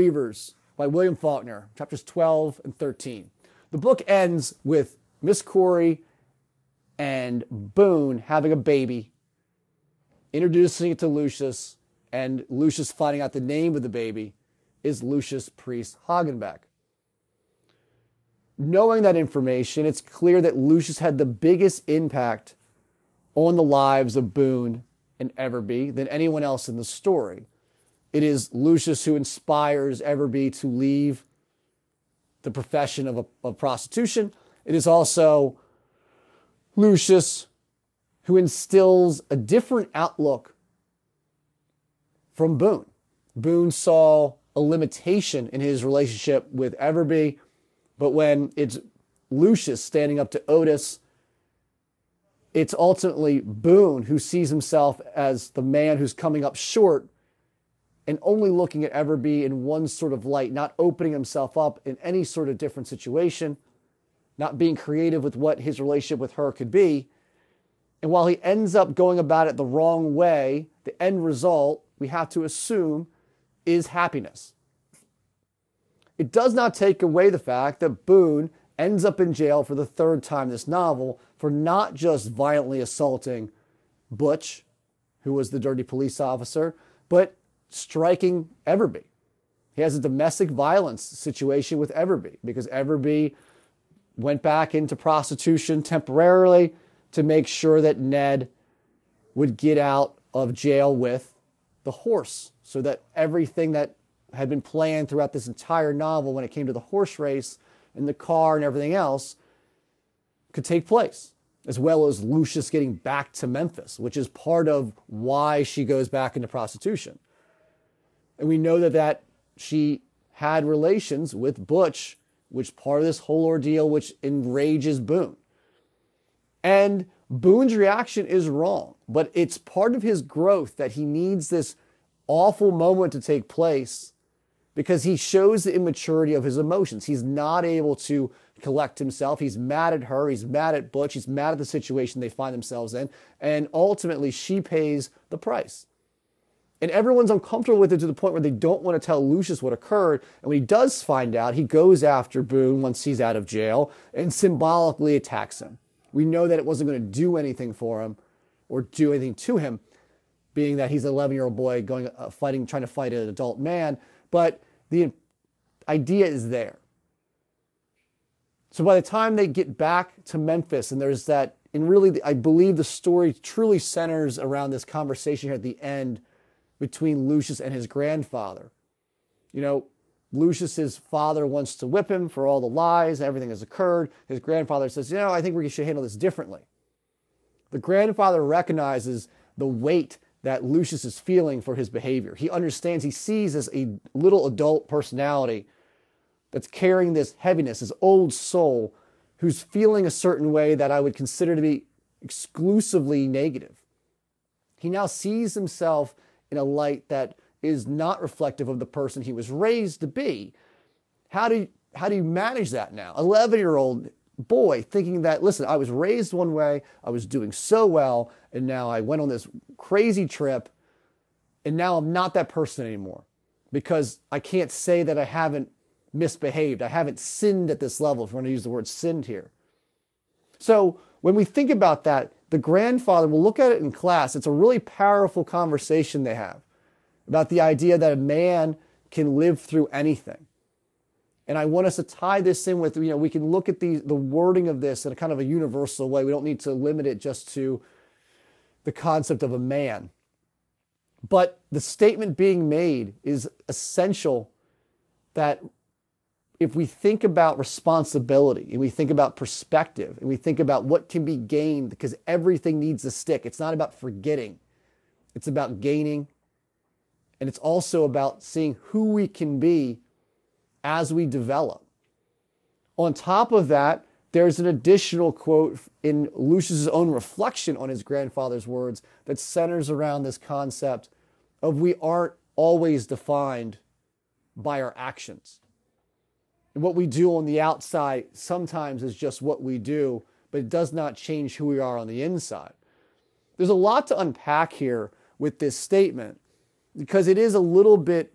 Reivers by William Faulkner, chapters 12 and 13. The book ends with Miss Corrie and Boone having a baby, introducing it to Lucius, and Lucius finding out the name of the baby is Lucius Priest Hogganbeck. Knowing that information, it's clear that Lucius had the biggest impact on the lives of Boone and Everbe than anyone else in the story. It is Lucius who inspires Everbe to leave the profession of, a, of prostitution. It is also Lucius who instills a different outlook from Boone. Boone saw a limitation in his relationship with Everbe, but when it's Lucius standing up to Otis, it's ultimately Boone who sees himself as the man who's coming up short and only looking at Everbe in one sort of light, not opening himself up in any sort of different situation, not being creative with what his relationship with her could be. And while he ends up going about it the wrong way, the end result, we have to assume, is happiness. It does not take away the fact that Boone ends up in jail for the third time this novel for not just violently assaulting Butch, who was the dirty police officer, but striking Everbe. He has a domestic violence situation with Everbe because Everbe went back into prostitution temporarily to make sure that Ned would get out of jail with the horse so that everything that had been planned throughout this entire novel when it came to the horse race and the car and everything else could take place as well as Lucius getting back to Memphis, which is part of why she goes back into prostitution. And we know that, that she had relations with Butch, which part of this whole ordeal, which enrages Boone. And Boone's reaction is wrong, but it's part of his growth that he needs this awful moment to take place because he shows the immaturity of his emotions. He's not able to collect himself. He's mad at her. He's mad at Butch. He's mad at the situation they find themselves in. And ultimately, she pays the price. And everyone's uncomfortable with it to the point where they don't want to tell Lucius what occurred. And when he does find out, he goes after Boone once he's out of jail and symbolically attacks him. We know that it wasn't going to do anything for him or do anything to him, being that he's an 11 year old boy going uh, fighting, trying to fight an adult man. But the idea is there. So by the time they get back to Memphis, and there's that, and really, I believe the story truly centers around this conversation here at the end between Lucius and his grandfather. You know, Lucius's father wants to whip him for all the lies, everything has occurred. His grandfather says, You know, I think we should handle this differently. The grandfather recognizes the weight that Lucius is feeling for his behavior. He understands, he sees as a little adult personality that's carrying this heaviness, this old soul who's feeling a certain way that I would consider to be exclusively negative. He now sees himself in a light that is not reflective of the person he was raised to be. How do you, how do you manage that now? 11 year old boy thinking that, listen, I was raised one way, I was doing so well, and now I went on this crazy trip, and now I'm not that person anymore because I can't say that I haven't misbehaved. I haven't sinned at this level, if you want to use the word sinned here. So when we think about that, the grandfather, we'll look at it in class. It's a really powerful conversation they have about the idea that a man can live through anything. And I want us to tie this in with, you know, we can look at the, the wording of this in a kind of a universal way. We don't need to limit it just to the concept of a man. But the statement being made is essential that if we think about responsibility and we think about perspective and we think about what can be gained because everything needs a stick, it's not about forgetting, it's about gaining. And it's also about seeing who we can be as we develop. On top of that, there's an additional quote in Lucius's own reflection on his grandfather's words that centers around this concept of we aren't always defined by our actions and what we do on the outside sometimes is just what we do, but it does not change who we are on the inside. There's a lot to unpack here with this statement because it is a little bit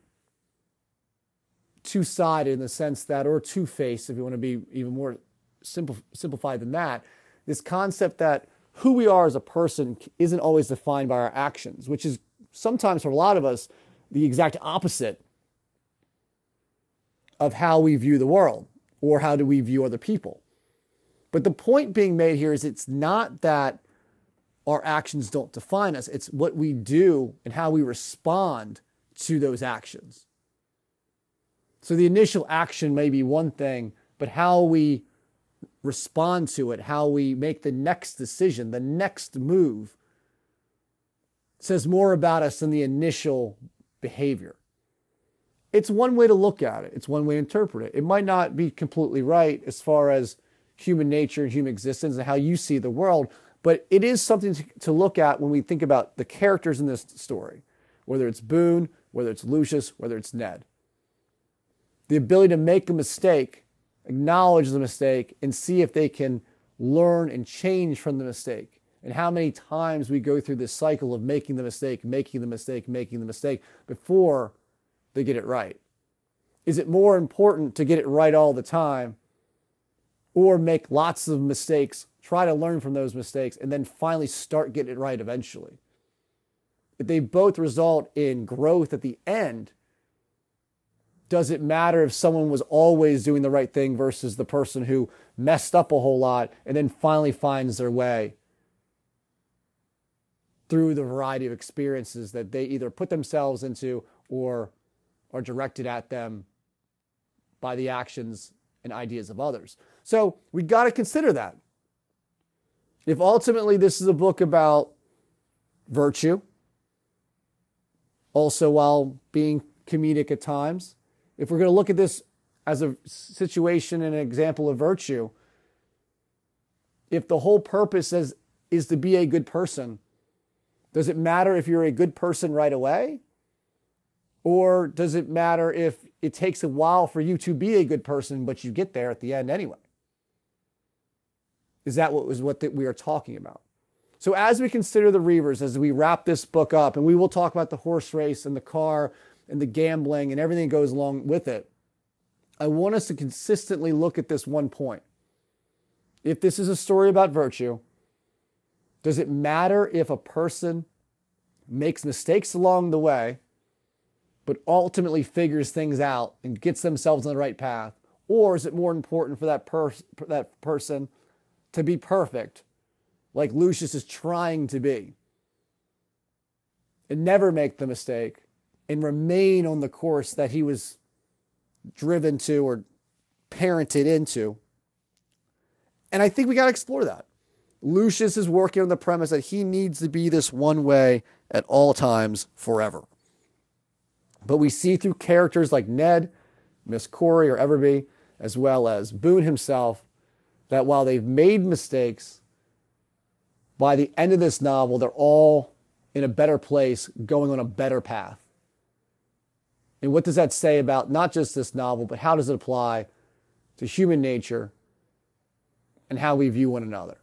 two sided in the sense that, or two faced, if you want to be even more simple, simplified than that, this concept that who we are as a person isn't always defined by our actions, which is sometimes for a lot of us the exact opposite of how we view the world or how do we view other people. But the point being made here is it's not that our actions don't define us, it's what we do and how we respond to those actions. So the initial action may be one thing, but how we respond to it, how we make the next decision, the next move, says more about us than the initial behavior. It's one way to look at it, it's one way to interpret it. It might not be completely right as far as human nature and human existence and how you see the world, but it is something to, look at when we think about the characters in this story, whether it's Boone, whether it's Lucius, whether it's Ned the ability to make a mistake, acknowledge the mistake, and see if they can learn and change from the mistake. And how many times we go through this cycle of making the mistake, making the mistake, making the mistake before they get it right. Is it more important to get it right all the time or make lots of mistakes, try to learn from those mistakes, and then finally start getting it right eventually? If they both result in growth at the end, does it matter if someone was always doing the right thing versus the person who messed up a whole lot and then finally finds their way through the variety of experiences that they either put themselves into or are directed at them by the actions and ideas of others. So we got to consider that. If ultimately this is a book about virtue, also while being comedic at times, if we're going to look at this as a situation and an example of virtue, if the whole purpose is, is to be a good person, does it matter if you're a good person right away? Or does it matter if it takes a while for you to be a good person, but you get there at the end anyway? Is that what was what we are talking about? So as we consider the Reivers, as we wrap this book up, and we will talk about the horse race and the car and the gambling and everything that goes along with it, I want us to consistently look at this one point. If this is a story about virtue, does it matter if a person makes mistakes along the way, but ultimately figures things out and gets themselves on the right path? Or is it more important for that, that person to be perfect, like Lucius is trying to be, and never make the mistake, and remain on the course that he was driven to or parented into. And I think we got to explore that. Lucius is working on the premise that he needs to be this one way at all times forever. But we see through characters like Ned, Miss Corrie, or Everbe, as well as Boone himself, that while they've made mistakes, by the end of this novel, they're all in a better place, going on a better path. And what does that say about not just this novel, but how does it apply to human nature and how we view one another?